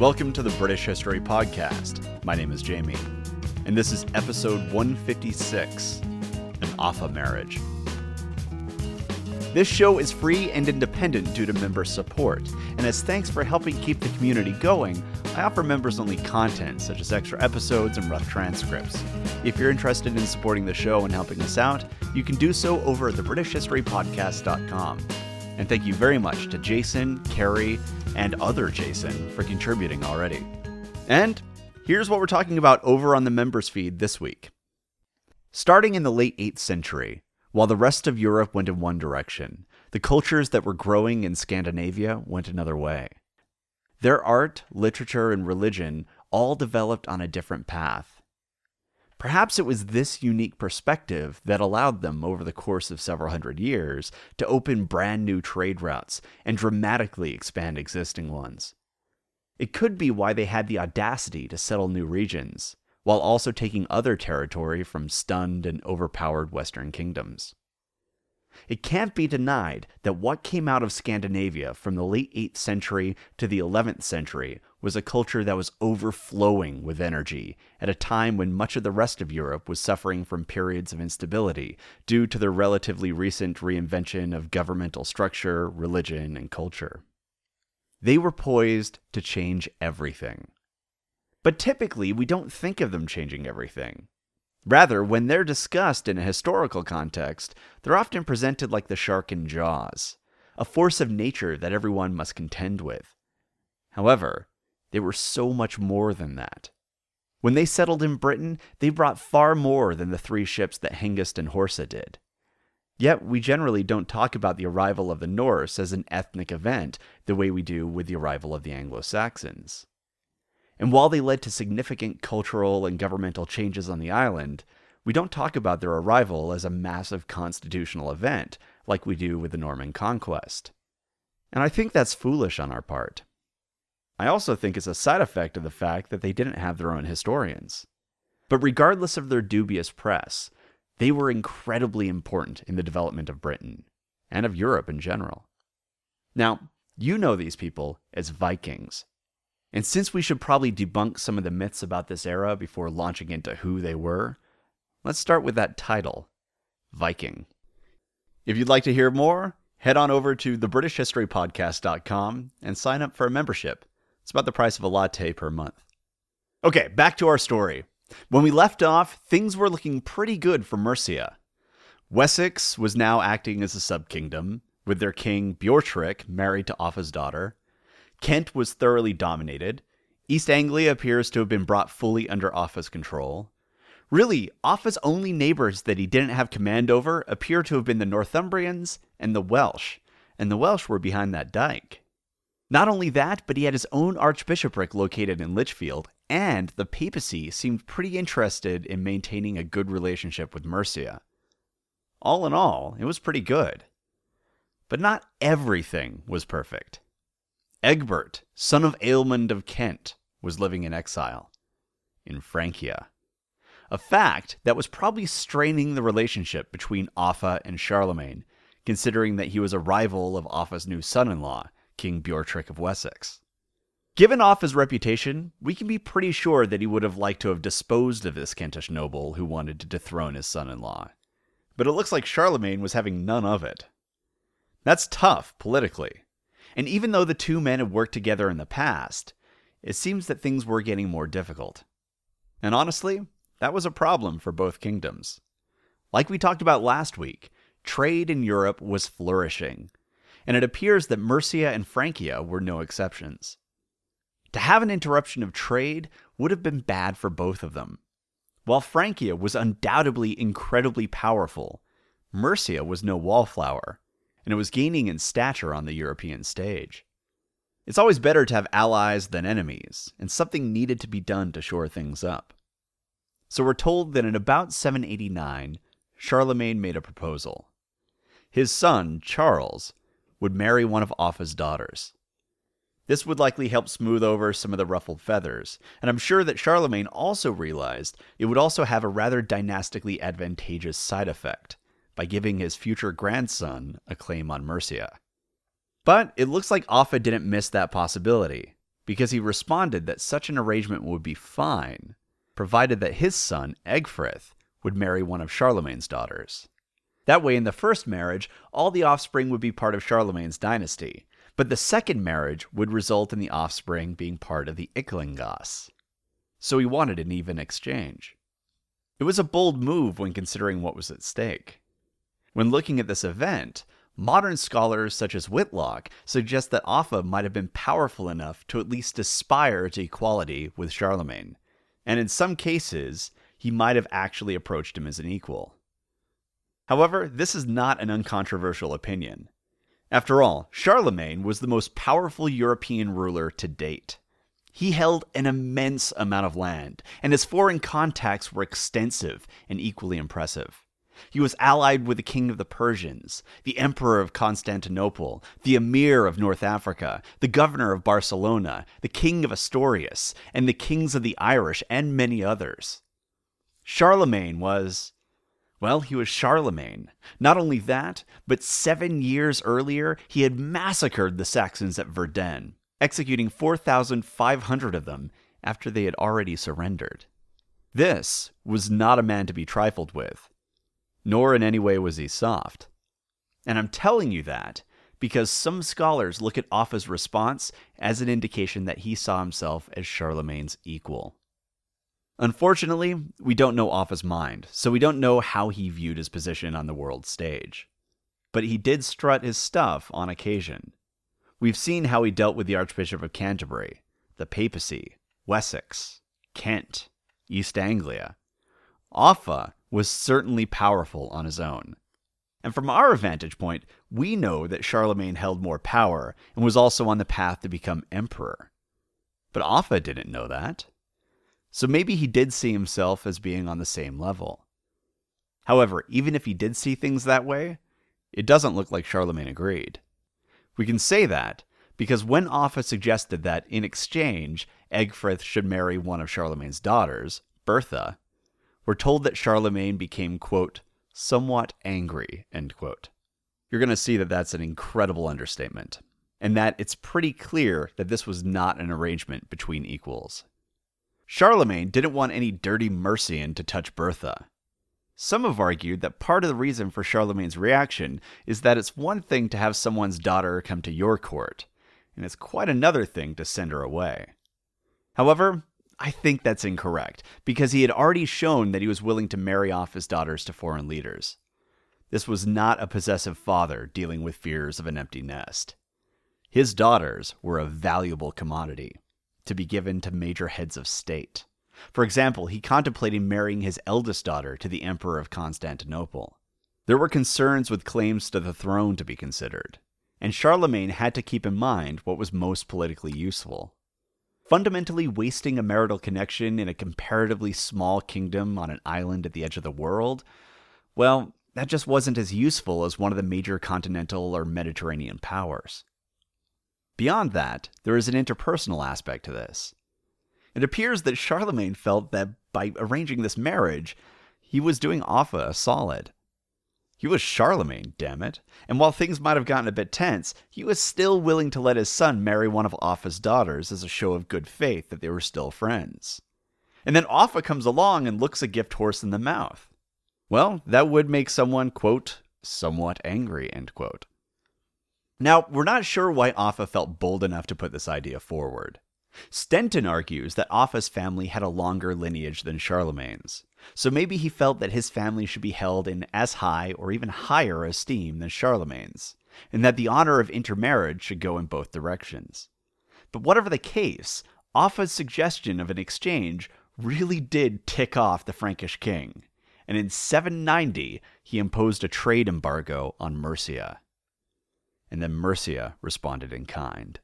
Welcome to the British History Podcast. My name is Jamie, and this is episode 156 An Offa Marriage. This show is free and independent due to member support, and as thanks for helping keep the community going, I offer members only content such as extra episodes and rough transcripts. If you're interested in supporting the show and helping us out, you can do so over at thebritishhistorypodcast.com. And thank you very much to Jason, Carrie, and other Jason for contributing already. And here's what we're talking about over on the members feed this week. Starting in the late 8th century, while the rest of Europe went in one direction, the cultures that were growing in Scandinavia went another way. Their art, literature, and religion all developed on a different path. Perhaps it was this unique perspective that allowed them, over the course of several hundred years, to open brand new trade routes and dramatically expand existing ones. It could be why they had the audacity to settle new regions, while also taking other territory from stunned and overpowered Western kingdoms. It can't be denied that what came out of Scandinavia from the late 8th century to the 11th century was a culture that was overflowing with energy at a time when much of the rest of Europe was suffering from periods of instability due to the relatively recent reinvention of governmental structure, religion, and culture. They were poised to change everything. But typically, we don't think of them changing everything. Rather, when they're discussed in a historical context, they're often presented like the shark in Jaws, a force of nature that everyone must contend with. However, they were so much more than that. When they settled in Britain, they brought far more than the three ships that Hengist and Horsa did. Yet, we generally don't talk about the arrival of the Norse as an ethnic event the way we do with the arrival of the Anglo Saxons. And while they led to significant cultural and governmental changes on the island, we don't talk about their arrival as a massive constitutional event like we do with the Norman conquest. And I think that's foolish on our part. I also think it's a side effect of the fact that they didn't have their own historians. But regardless of their dubious press, they were incredibly important in the development of Britain and of Europe in general. Now, you know these people as Vikings. And since we should probably debunk some of the myths about this era before launching into who they were, let's start with that title Viking. If you'd like to hear more, head on over to thebritishhistorypodcast.com and sign up for a membership. It's about the price of a latte per month. Okay, back to our story. When we left off, things were looking pretty good for Mercia. Wessex was now acting as a subkingdom, with their king Beorhtric married to Offa's daughter. Kent was thoroughly dominated. East Anglia appears to have been brought fully under Offa's control. Really, Offa's only neighbors that he didn't have command over appear to have been the Northumbrians and the Welsh, and the Welsh were behind that dike. Not only that, but he had his own archbishopric located in Lichfield, and the papacy seemed pretty interested in maintaining a good relationship with Mercia. All in all, it was pretty good. But not everything was perfect. Egbert, son of Ealhmund of Kent, was living in exile in Francia. A fact that was probably straining the relationship between Offa and Charlemagne, considering that he was a rival of Offa's new son in law King Beorhtric of Wessex. Given Offa's reputation, we can be pretty sure that he would have liked to have disposed of this Kentish noble who wanted to dethrone his son in law. But it looks like Charlemagne was having none of it. That's tough politically. And even though the two men had worked together in the past, it seems that things were getting more difficult. And honestly, that was a problem for both kingdoms. Like we talked about last week, trade in Europe was flourishing, and it appears that Mercia and Francia were no exceptions. To have an interruption of trade would have been bad for both of them. While Francia was undoubtedly incredibly powerful, Mercia was no wallflower, and it was gaining in stature on the European stage. It's always better to have allies than enemies, and something needed to be done to shore things up. So we're told that in about 789, Charlemagne made a proposal. His son, Charles, would marry one of Offa's daughters. This would likely help smooth over some of the ruffled feathers, and I'm sure that Charlemagne also realized it would also have a rather dynastically advantageous side effect by giving his future grandson a claim on Mercia. But it looks like Offa didn't miss that possibility, because he responded that such an arrangement would be fine, provided that his son, Egfrith, would marry one of Charlemagne's daughters. That way, in the first marriage, all the offspring would be part of Charlemagne's dynasty, but the second marriage would result in the offspring being part of the Iclingas. So he wanted an even exchange. It was a bold move when considering what was at stake. When looking at this event, Modern scholars such as Whitlock suggest that Offa might have been powerful enough to at least aspire to equality with Charlemagne, and in some cases, he might have actually approached him as an equal. However, this is not an uncontroversial opinion. After all, Charlemagne was the most powerful European ruler to date. He held an immense amount of land, and his foreign contacts were extensive and equally impressive. He was allied with the king of the Persians, the emperor of Constantinople, the emir of North Africa, the governor of Barcelona, the king of Asturias, and the kings of the Irish, and many others. Charlemagne was. Well, he was Charlemagne. Not only that, but seven years earlier, he had massacred the Saxons at Verden, executing 4,500 of them after they had already surrendered. This was not a man to be trifled with nor in any way was he soft. And I'm telling you that because some scholars look at Offa's response as an indication that he saw himself as Charlemagne's equal. Unfortunately, we don't know Offa's mind, so we don't know how he viewed his position on the world stage. But he did strut his stuff on occasion. We've seen how he dealt with the Archbishop of Canterbury, the papacy, Wessex, Kent, East Anglia. Offa was certainly powerful on his own. And from our vantage point, we know that Charlemagne held more power and was also on the path to become emperor. But Offa didn't know that. So maybe he did see himself as being on the same level. However, even if he did see things that way, it doesn't look like Charlemagne agreed. We can say that because when Offa suggested that, in exchange, Egfrith should marry one of Charlemagne's daughters, Bertha, we're told that Charlemagne became, quote, somewhat angry, end quote. You're going to see that that's an incredible understatement, and that it's pretty clear that this was not an arrangement between equals. Charlemagne didn't want any dirty Mercian to touch Bertha. Some have argued that part of the reason for Charlemagne's reaction is that it's one thing to have someone's daughter come to your court, and it's quite another thing to send her away. However, I think that's incorrect, because he had already shown that he was willing to marry off his daughters to foreign leaders. This was not a possessive father dealing with fears of an empty nest. His daughters were a valuable commodity to be given to major heads of state. For example, he contemplated marrying his eldest daughter to the Emperor of Constantinople. There were concerns with claims to the throne to be considered, and Charlemagne had to keep in mind what was most politically useful fundamentally wasting a marital connection in a comparatively small kingdom on an island at the edge of the world, well, that just wasn't as useful as one of the major continental or Mediterranean powers. Beyond that, there is an interpersonal aspect to this. It appears that Charlemagne felt that by arranging this marriage, he was doing Offa a solid. He was Charlemagne, damn it. And while things might have gotten a bit tense, he was still willing to let his son marry one of Offa's daughters as a show of good faith that they were still friends. And then Offa comes along and looks a gift horse in the mouth. Well, that would make someone, quote, somewhat angry, end quote. Now, we're not sure why Offa felt bold enough to put this idea forward. Stenton argues that Offa's family had a longer lineage than Charlemagne's, so maybe he felt that his family should be held in as high or even higher esteem than Charlemagne's, and that the honor of intermarriage should go in both directions. But whatever the case, Offa's suggestion of an exchange really did tick off the Frankish king, and in 790 he imposed a trade embargo on Mercia. And then Mercia responded in kind.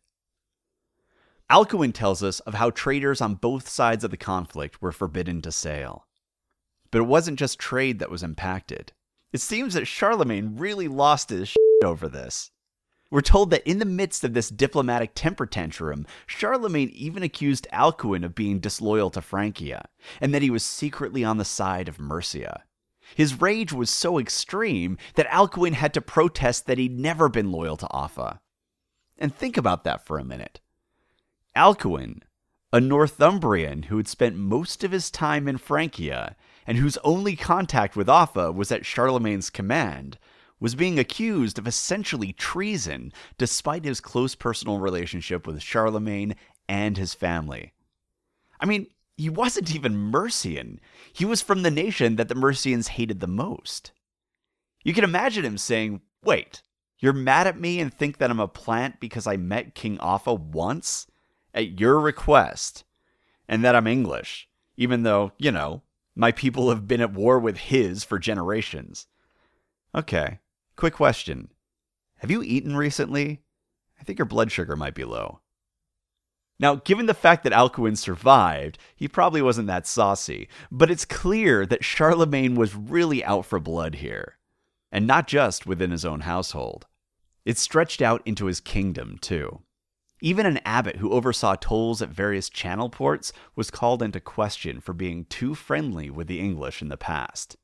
Alcuin tells us of how traders on both sides of the conflict were forbidden to sail. But it wasn't just trade that was impacted. It seems that Charlemagne really lost his shit over this. We're told that in the midst of this diplomatic temper tantrum, Charlemagne even accused Alcuin of being disloyal to Francia, and that he was secretly on the side of Mercia. His rage was so extreme that Alcuin had to protest that he'd never been loyal to Offa. And think about that for a minute. Alcuin, a Northumbrian who had spent most of his time in Francia and whose only contact with Offa was at Charlemagne's command, was being accused of essentially treason despite his close personal relationship with Charlemagne and his family. I mean, he wasn't even Mercian. He was from the nation that the Mercians hated the most. You can imagine him saying, Wait, you're mad at me and think that I'm a plant because I met King Offa once? At your request. And that I'm English, even though, you know, my people have been at war with his for generations. Okay, quick question. Have you eaten recently? I think your blood sugar might be low. Now, given the fact that Alcuin survived, he probably wasn't that saucy, but it's clear that Charlemagne was really out for blood here. And not just within his own household. It stretched out into his kingdom, too. Even an abbot who oversaw tolls at various channel ports was called into question for being too friendly with the English in the past.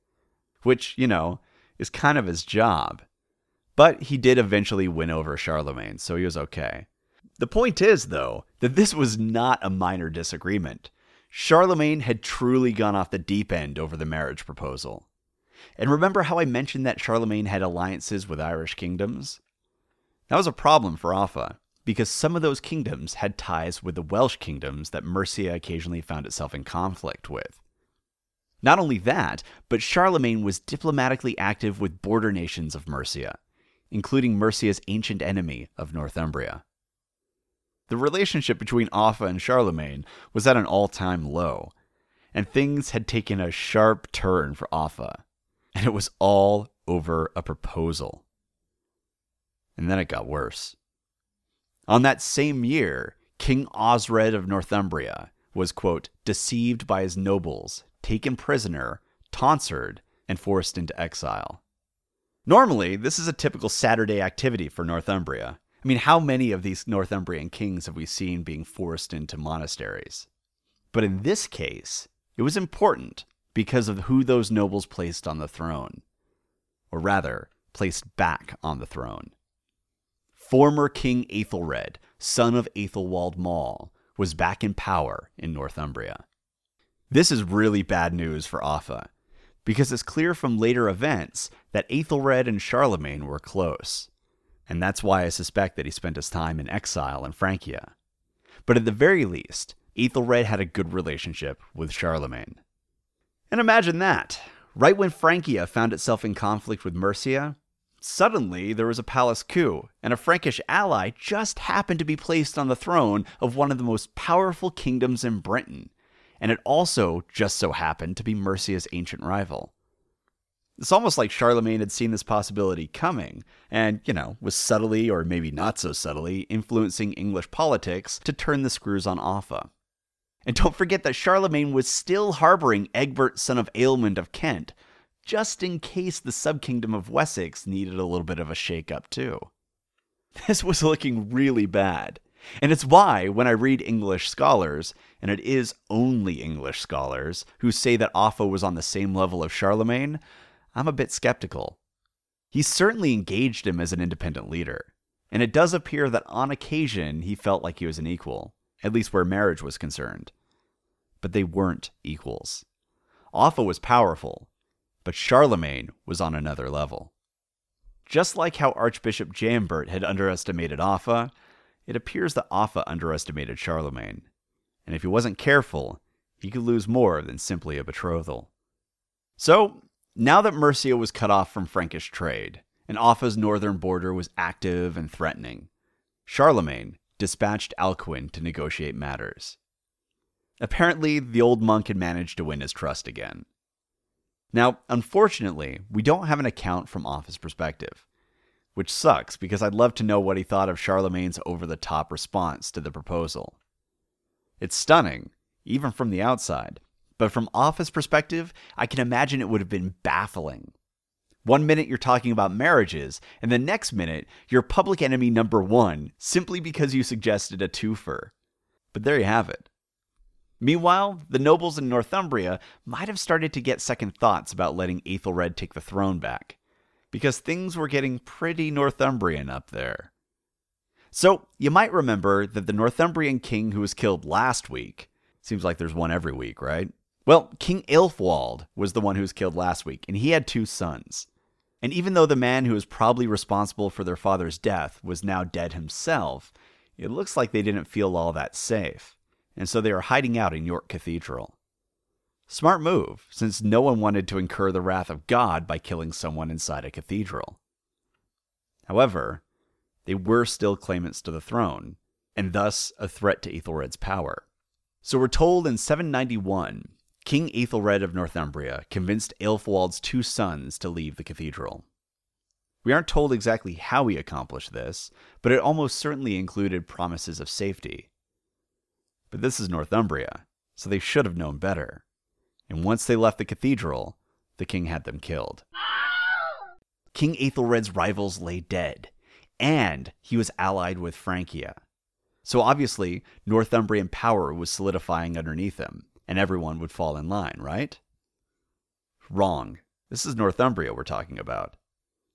Which, you know, is kind of his job. But he did eventually win over Charlemagne, so he was okay. The point is, though, that this was not a minor disagreement. Charlemagne had truly gone off the deep end over the marriage proposal. And remember how I mentioned that Charlemagne had alliances with Irish kingdoms? That was a problem for Offa, because some of those kingdoms had ties with the Welsh kingdoms that Mercia occasionally found itself in conflict with. Not only that, but Charlemagne was diplomatically active with border nations of Mercia, including Mercia's ancient enemy of Northumbria. The relationship between Offa and Charlemagne was at an all time low, and things had taken a sharp turn for Offa, and it was all over a proposal. And then it got worse. On that same year, King Osred of Northumbria was, quote, deceived by his nobles, taken prisoner, tonsured, and forced into exile. Normally, this is a typical Saturday activity for Northumbria, I mean, how many of these Northumbrian kings have we seen being forced into monasteries? But in this case, it was important because of who those nobles placed on the throne. Or rather, placed back on the throne. Former King Aethelred, son of Aethelwald Moll, was back in power in Northumbria. This is really bad news for Offa, because it's clear from later events that Aethelred and Charlemagne were close and that's why I suspect that he spent his time in exile in Francia. But at the very least, Ethelred had a good relationship with Charlemagne. And imagine that. Right when Francia found itself in conflict with Mercia, suddenly there was a palace coup, and a Frankish ally just happened to be placed on the throne of one of the most powerful kingdoms in Britain, and it also just so happened to be Mercia's ancient rival. It's almost like Charlemagne had seen this possibility coming and, you know, was subtly, or maybe not so subtly, influencing English politics to turn the screws on Offa. And don't forget that Charlemagne was still harboring Egbert, son of Ealhmund of Kent, just in case the subkingdom of Wessex needed a little bit of a shake-up too. This was looking really bad. And it's why, when I read English scholars, and it is only English scholars, who say that Offa was on the same level of Charlemagne, I'm a bit skeptical. He certainly engaged him as an independent leader, and it does appear that on occasion he felt like he was an equal, at least where marriage was concerned. But they weren't equals. Offa was powerful, but Charlemagne was on another level. Just like how Archbishop Jaenberht had underestimated Offa, it appears that Offa underestimated Charlemagne. And if he wasn't careful, he could lose more than simply a betrothal. So, now that Mercia was cut off from Frankish trade, and Offa's northern border was active and threatening, Charlemagne dispatched Alcuin to negotiate matters. Apparently, the old monk had managed to win his trust again. Now, unfortunately, we don't have an account from Offa's perspective, which sucks because I'd love to know what he thought of Charlemagne's over the top response to the proposal. It's stunning, even from the outside, but from Offa's perspective, I can imagine it would have been baffling. One minute you're talking about marriages, and the next minute you're public enemy number one simply because you suggested a twofer. But there you have it. Meanwhile, the nobles in Northumbria might have started to get second thoughts about letting Aethelred take the throne back, because things were getting pretty Northumbrian up there. So, you might remember that the Northumbrian king who was killed last week, seems like there's one every week, right? Well, King Aelfwald was the one who was killed last week, and he had two sons. And even though the man who was probably responsible for their father's death was now dead himself, it looks like they didn't feel all that safe, and so they are hiding out in York Cathedral. Smart move, since no one wanted to incur the wrath of God by killing someone inside a cathedral. However, they were still claimants to the throne, and thus a threat to Ethelred's power. So we're told in 791, King Ethelred of Northumbria convinced Aelfwald's two sons to leave the cathedral. We aren't told exactly how he accomplished this, but it almost certainly included promises of safety. But this is Northumbria, so they should have known better. And once they left the cathedral, the king had them killed. King Ethelred's rivals lay dead, and he was allied with Francia. So obviously, Northumbrian power was solidifying underneath him, and everyone would fall in line, right? Wrong. This is Northumbria we're talking about.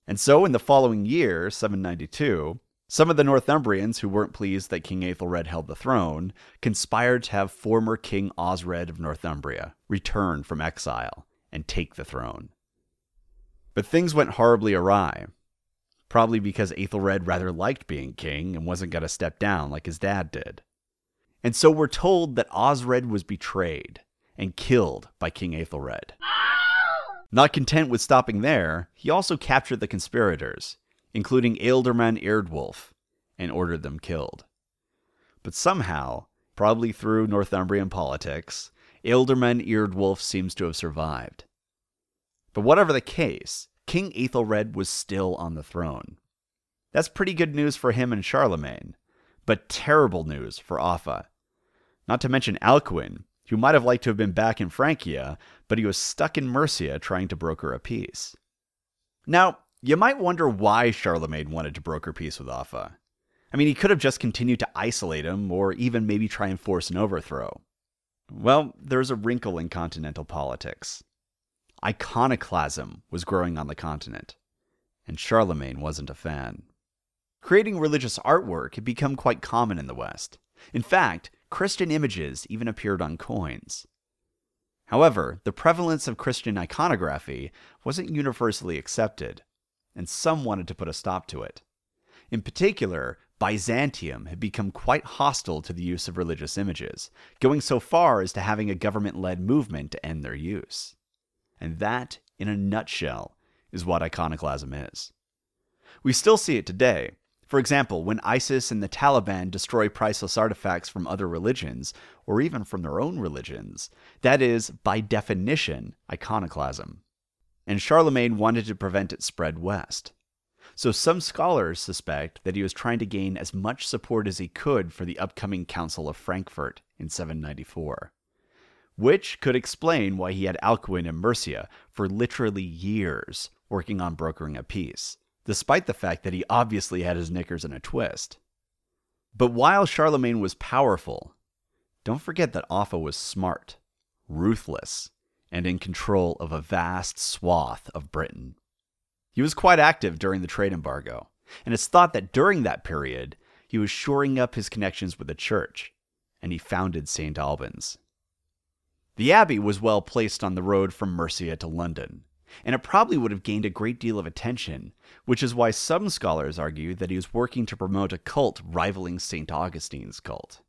And so, in the following year, 792, some of the Northumbrians who weren't pleased that King Aethelred held the throne conspired to have former King Osred of Northumbria return from exile and take the throne. But things went horribly awry, probably because Aethelred rather liked being king and wasn't going to step down like his dad did. And so we're told that Osred was betrayed and killed by King Aethelred. Not content with stopping there, he also captured the conspirators, including Ealdorman Eardwulf, and ordered them killed. But somehow, probably through Northumbrian politics, Ealdorman Eardwulf seems to have survived. But whatever the case, King Ethelred was still on the throne. That's pretty good news for him and Charlemagne, but terrible news for Offa. Not to mention Alcuin, who might have liked to have been back in Francia, but he was stuck in Mercia trying to broker a peace. Now, you might wonder why Charlemagne wanted to broker peace with Offa. I mean, he could have just continued to isolate him, or even maybe try and force an overthrow. Well, there's a wrinkle in continental politics. Iconoclasm was growing on the continent, and Charlemagne wasn't a fan. Creating religious artwork had become quite common in the West. In fact, Christian images even appeared on coins. However, the prevalence of Christian iconography wasn't universally accepted, and some wanted to put a stop to it. In particular, Byzantium had become quite hostile to the use of religious images, going so far as to having a government led movement to end their use. And that, in a nutshell, is what iconoclasm is. We still see it today, for example, when ISIS and the Taliban destroy priceless artifacts from other religions, or even from their own religions, that is, by definition, iconoclasm. And Charlemagne wanted to prevent it spread west. So some scholars suspect that he was trying to gain as much support as he could for the upcoming Council of Frankfurt in 794. Which could explain why he had Alcuin in Mercia for literally years working on brokering a peace despite the fact that he obviously had his knickers in a twist. But while Charlemagne was powerful, don't forget that Offa was smart, ruthless, and in control of a vast swath of Britain. He was quite active during the trade embargo, and it's thought that during that period he was shoring up his connections with the church, and he founded St. Albans. The abbey was well placed on the road from Mercia to London, and it probably would have gained a great deal of attention, which is why some scholars argue that he was working to promote a cult rivaling St. Augustine's cult.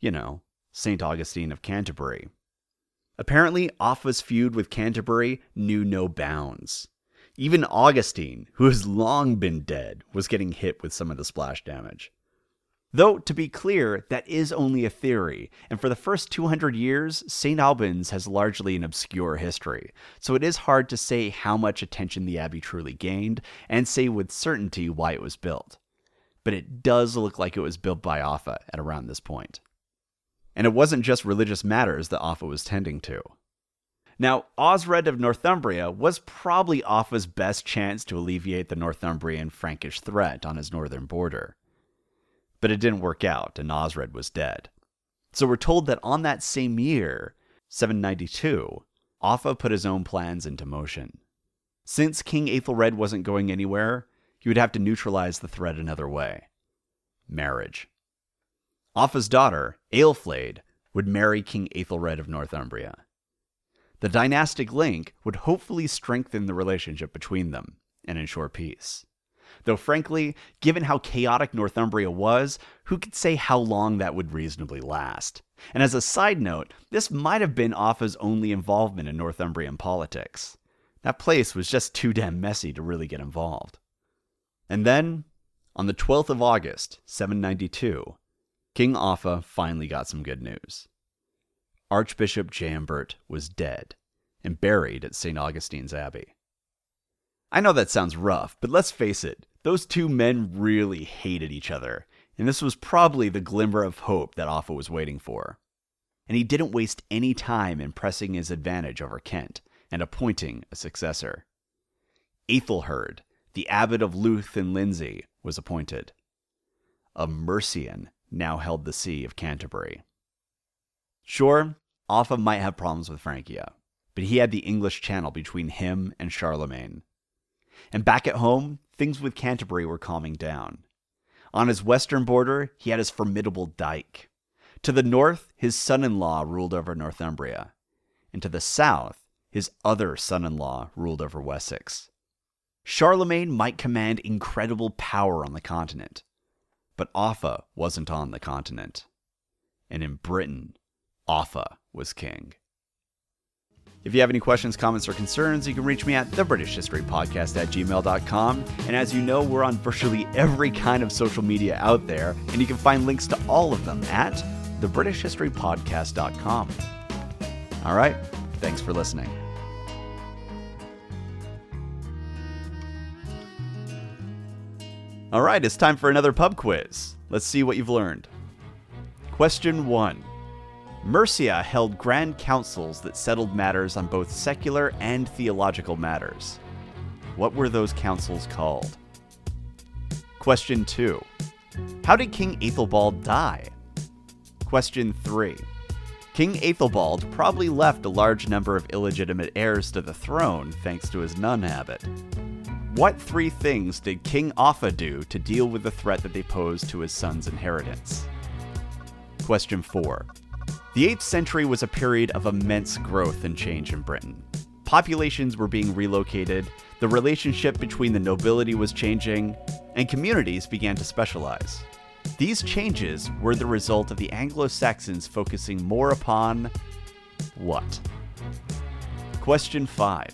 You know, St. Augustine of Canterbury. Apparently, Offa's feud with Canterbury knew no bounds. Even Augustine, who has long been dead, was getting hit with some of the splash damage. Though, to be clear, that is only a theory, and for the first 200 years, St. Albans has largely an obscure history, so it is hard to say how much attention the abbey truly gained, and say with certainty why it was built. But it does look like it was built by Offa at around this point. And it wasn't just religious matters that Offa was tending to. Now, Osred of Northumbria was probably Offa's best chance to alleviate the Northumbrian Frankish threat on his northern border but it didn't work out, and Osred was dead. So we're told that on that same year, 792, Offa put his own plans into motion. Since King Aethelred wasn't going anywhere, he would have to neutralize the threat another way. marriage. Offa's daughter, Aelflaed, would marry King Aethelred of Northumbria. The dynastic link would hopefully strengthen the relationship between them and ensure peace. Though, frankly, given how chaotic Northumbria was, who could say how long that would reasonably last? And as a side note, this might have been Offa's only involvement in Northumbrian politics. That place was just too damn messy to really get involved. And then, on the 12th of August, 792, King Offa finally got some good news. Archbishop Jaenberht was dead and buried at St. Augustine's Abbey. I know that sounds rough, but let's face it, those two men really hated each other, and this was probably the glimmer of hope that Offa was waiting for. And he didn't waste any time in pressing his advantage over Kent and appointing a successor. Aethelheard, the abbot of Louth and Lindsey, was appointed. A Mercian now held the see of Canterbury. Sure, Offa might have problems with Francia, but he had the English Channel between him and Charlemagne. And back at home, things with Canterbury were calming down. On his western border, he had his formidable Dyke. To the north, his son in law ruled over Northumbria. And to the south, his other son in law ruled over Wessex. Charlemagne might command incredible power on the continent, but Offa wasn't on the continent. And in Britain, Offa was king. If you have any questions, comments, or concerns, you can reach me at the British History Podcast at gmail.com. And as you know, we're on virtually every kind of social media out there, and you can find links to all of them at thebritishhistorypodcast.com. All right, thanks for listening. All right, it's time for another pub quiz. Let's see what you've learned. Question 1 Mercia held grand councils that settled matters on both secular and theological matters. What were those councils called? Question 2. How did King Aethelbald die? Question 3. King Aethelbald probably left a large number of illegitimate heirs to the throne thanks to his nun habit. What three things did King Offa do to deal with the threat that they posed to his son's inheritance? Question 4. The 8th century was a period of immense growth and change in Britain. Populations were being relocated, the relationship between the nobility was changing, and communities began to specialize. These changes were the result of the Anglo Saxons focusing more upon what? Question 5.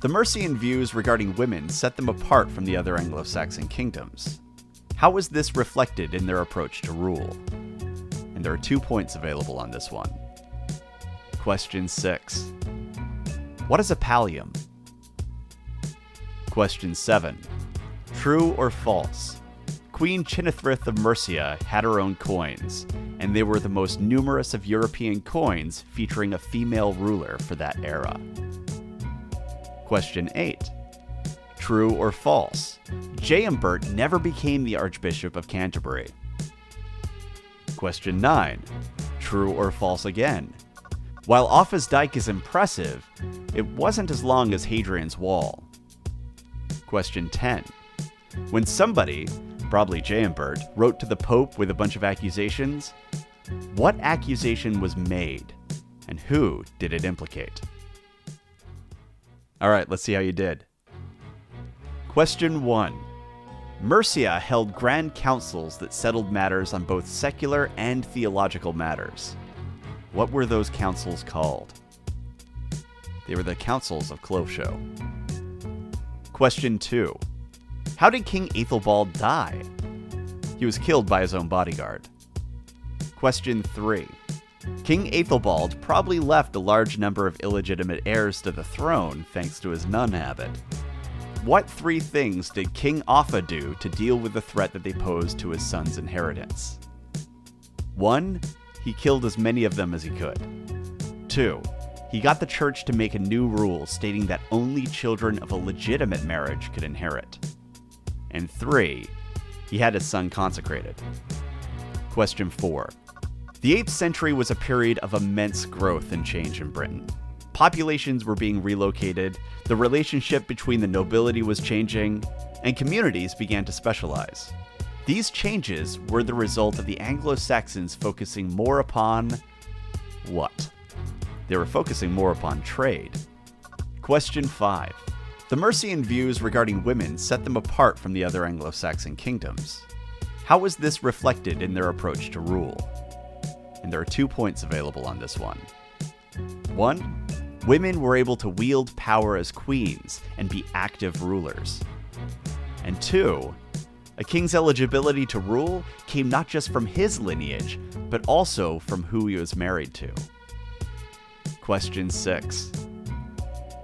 The Mercian views regarding women set them apart from the other Anglo Saxon kingdoms. How was this reflected in their approach to rule? And there are two points available on this one. Question 6. What is a pallium? Question 7. True or false? Queen Cynethryth of Mercia had her own coins, and they were the most numerous of European coins featuring a female ruler for that era. Question 8. True or false? Jaenberht never became the Archbishop of Canterbury. Question 9. True or false again? While Offa's Dyke is impressive, it wasn't as long as Hadrian's Wall. Question 10. When somebody, probably Jaenberht, wrote to the Pope with a bunch of accusations, what accusation was made, and who did it implicate? All right, let's see how you did. Question 1. Mercia held grand councils that settled matters on both secular and theological matters. What were those councils called? They were the Councils of Clofesho. Question 2. How did King Aethelbald die? He was killed by his own bodyguard. Question 3. King Aethelbald probably left a large number of illegitimate heirs to the throne thanks to his nun habit. What three things did King Offa do to deal with the threat that they posed to his son's inheritance? 1. He killed as many of them as he could. 2. He got the church to make a new rule stating that only children of a legitimate marriage could inherit. And 3. He had his son consecrated. Question 4. The 8th century was a period of immense growth and change in Britain. Populations were being relocated, the relationship between the nobility was changing, and communities began to specialize. These changes were the result of the Anglo Saxons focusing more upon. what? They were focusing more upon trade. Question 5. The Mercian views regarding women set them apart from the other Anglo Saxon kingdoms. How was this reflected in their approach to rule? And there are two points available on this one. One, women were able to wield power as queens and be active rulers. And two, a king's eligibility to rule came not just from his lineage, but also from who he was married to. Question 6.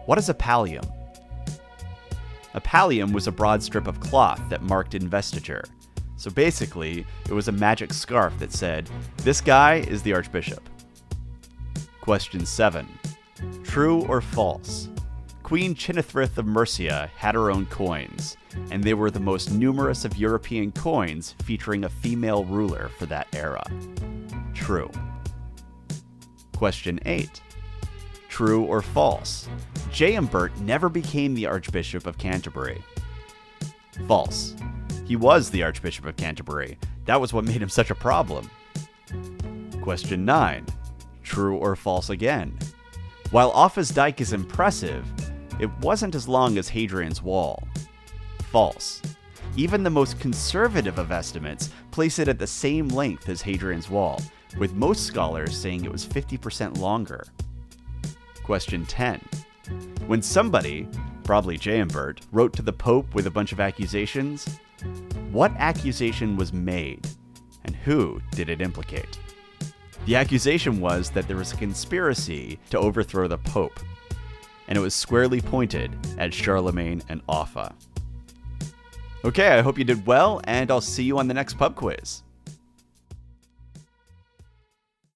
What is a pallium? A pallium was a broad strip of cloth that marked investiture. So basically, it was a magic scarf that said, This guy is the Archbishop. Question 7. True or false? Queen Cynethryth of Mercia had her own coins, and they were the most numerous of European coins featuring a female ruler for that era. True. Question 8. True or false? Jaenberht never became the Archbishop of Canterbury. False. He was the Archbishop of Canterbury. That was what made him such a problem. Question 9. True or false again? While Offa's Dyke is impressive, it wasn't as long as Hadrian's Wall. False. Even the most conservative of estimates place it at the same length as Hadrian's Wall, with most scholars saying it was 50% longer. Question 10. When somebody, probably Jaenberht, wrote to the Pope with a bunch of accusations, what accusation was made, and who did it implicate? The accusation was that there was a conspiracy to overthrow the Pope, and it was squarely pointed at Charlemagne and Offa. Okay, I hope you did well, and I'll see you on the next pub quiz.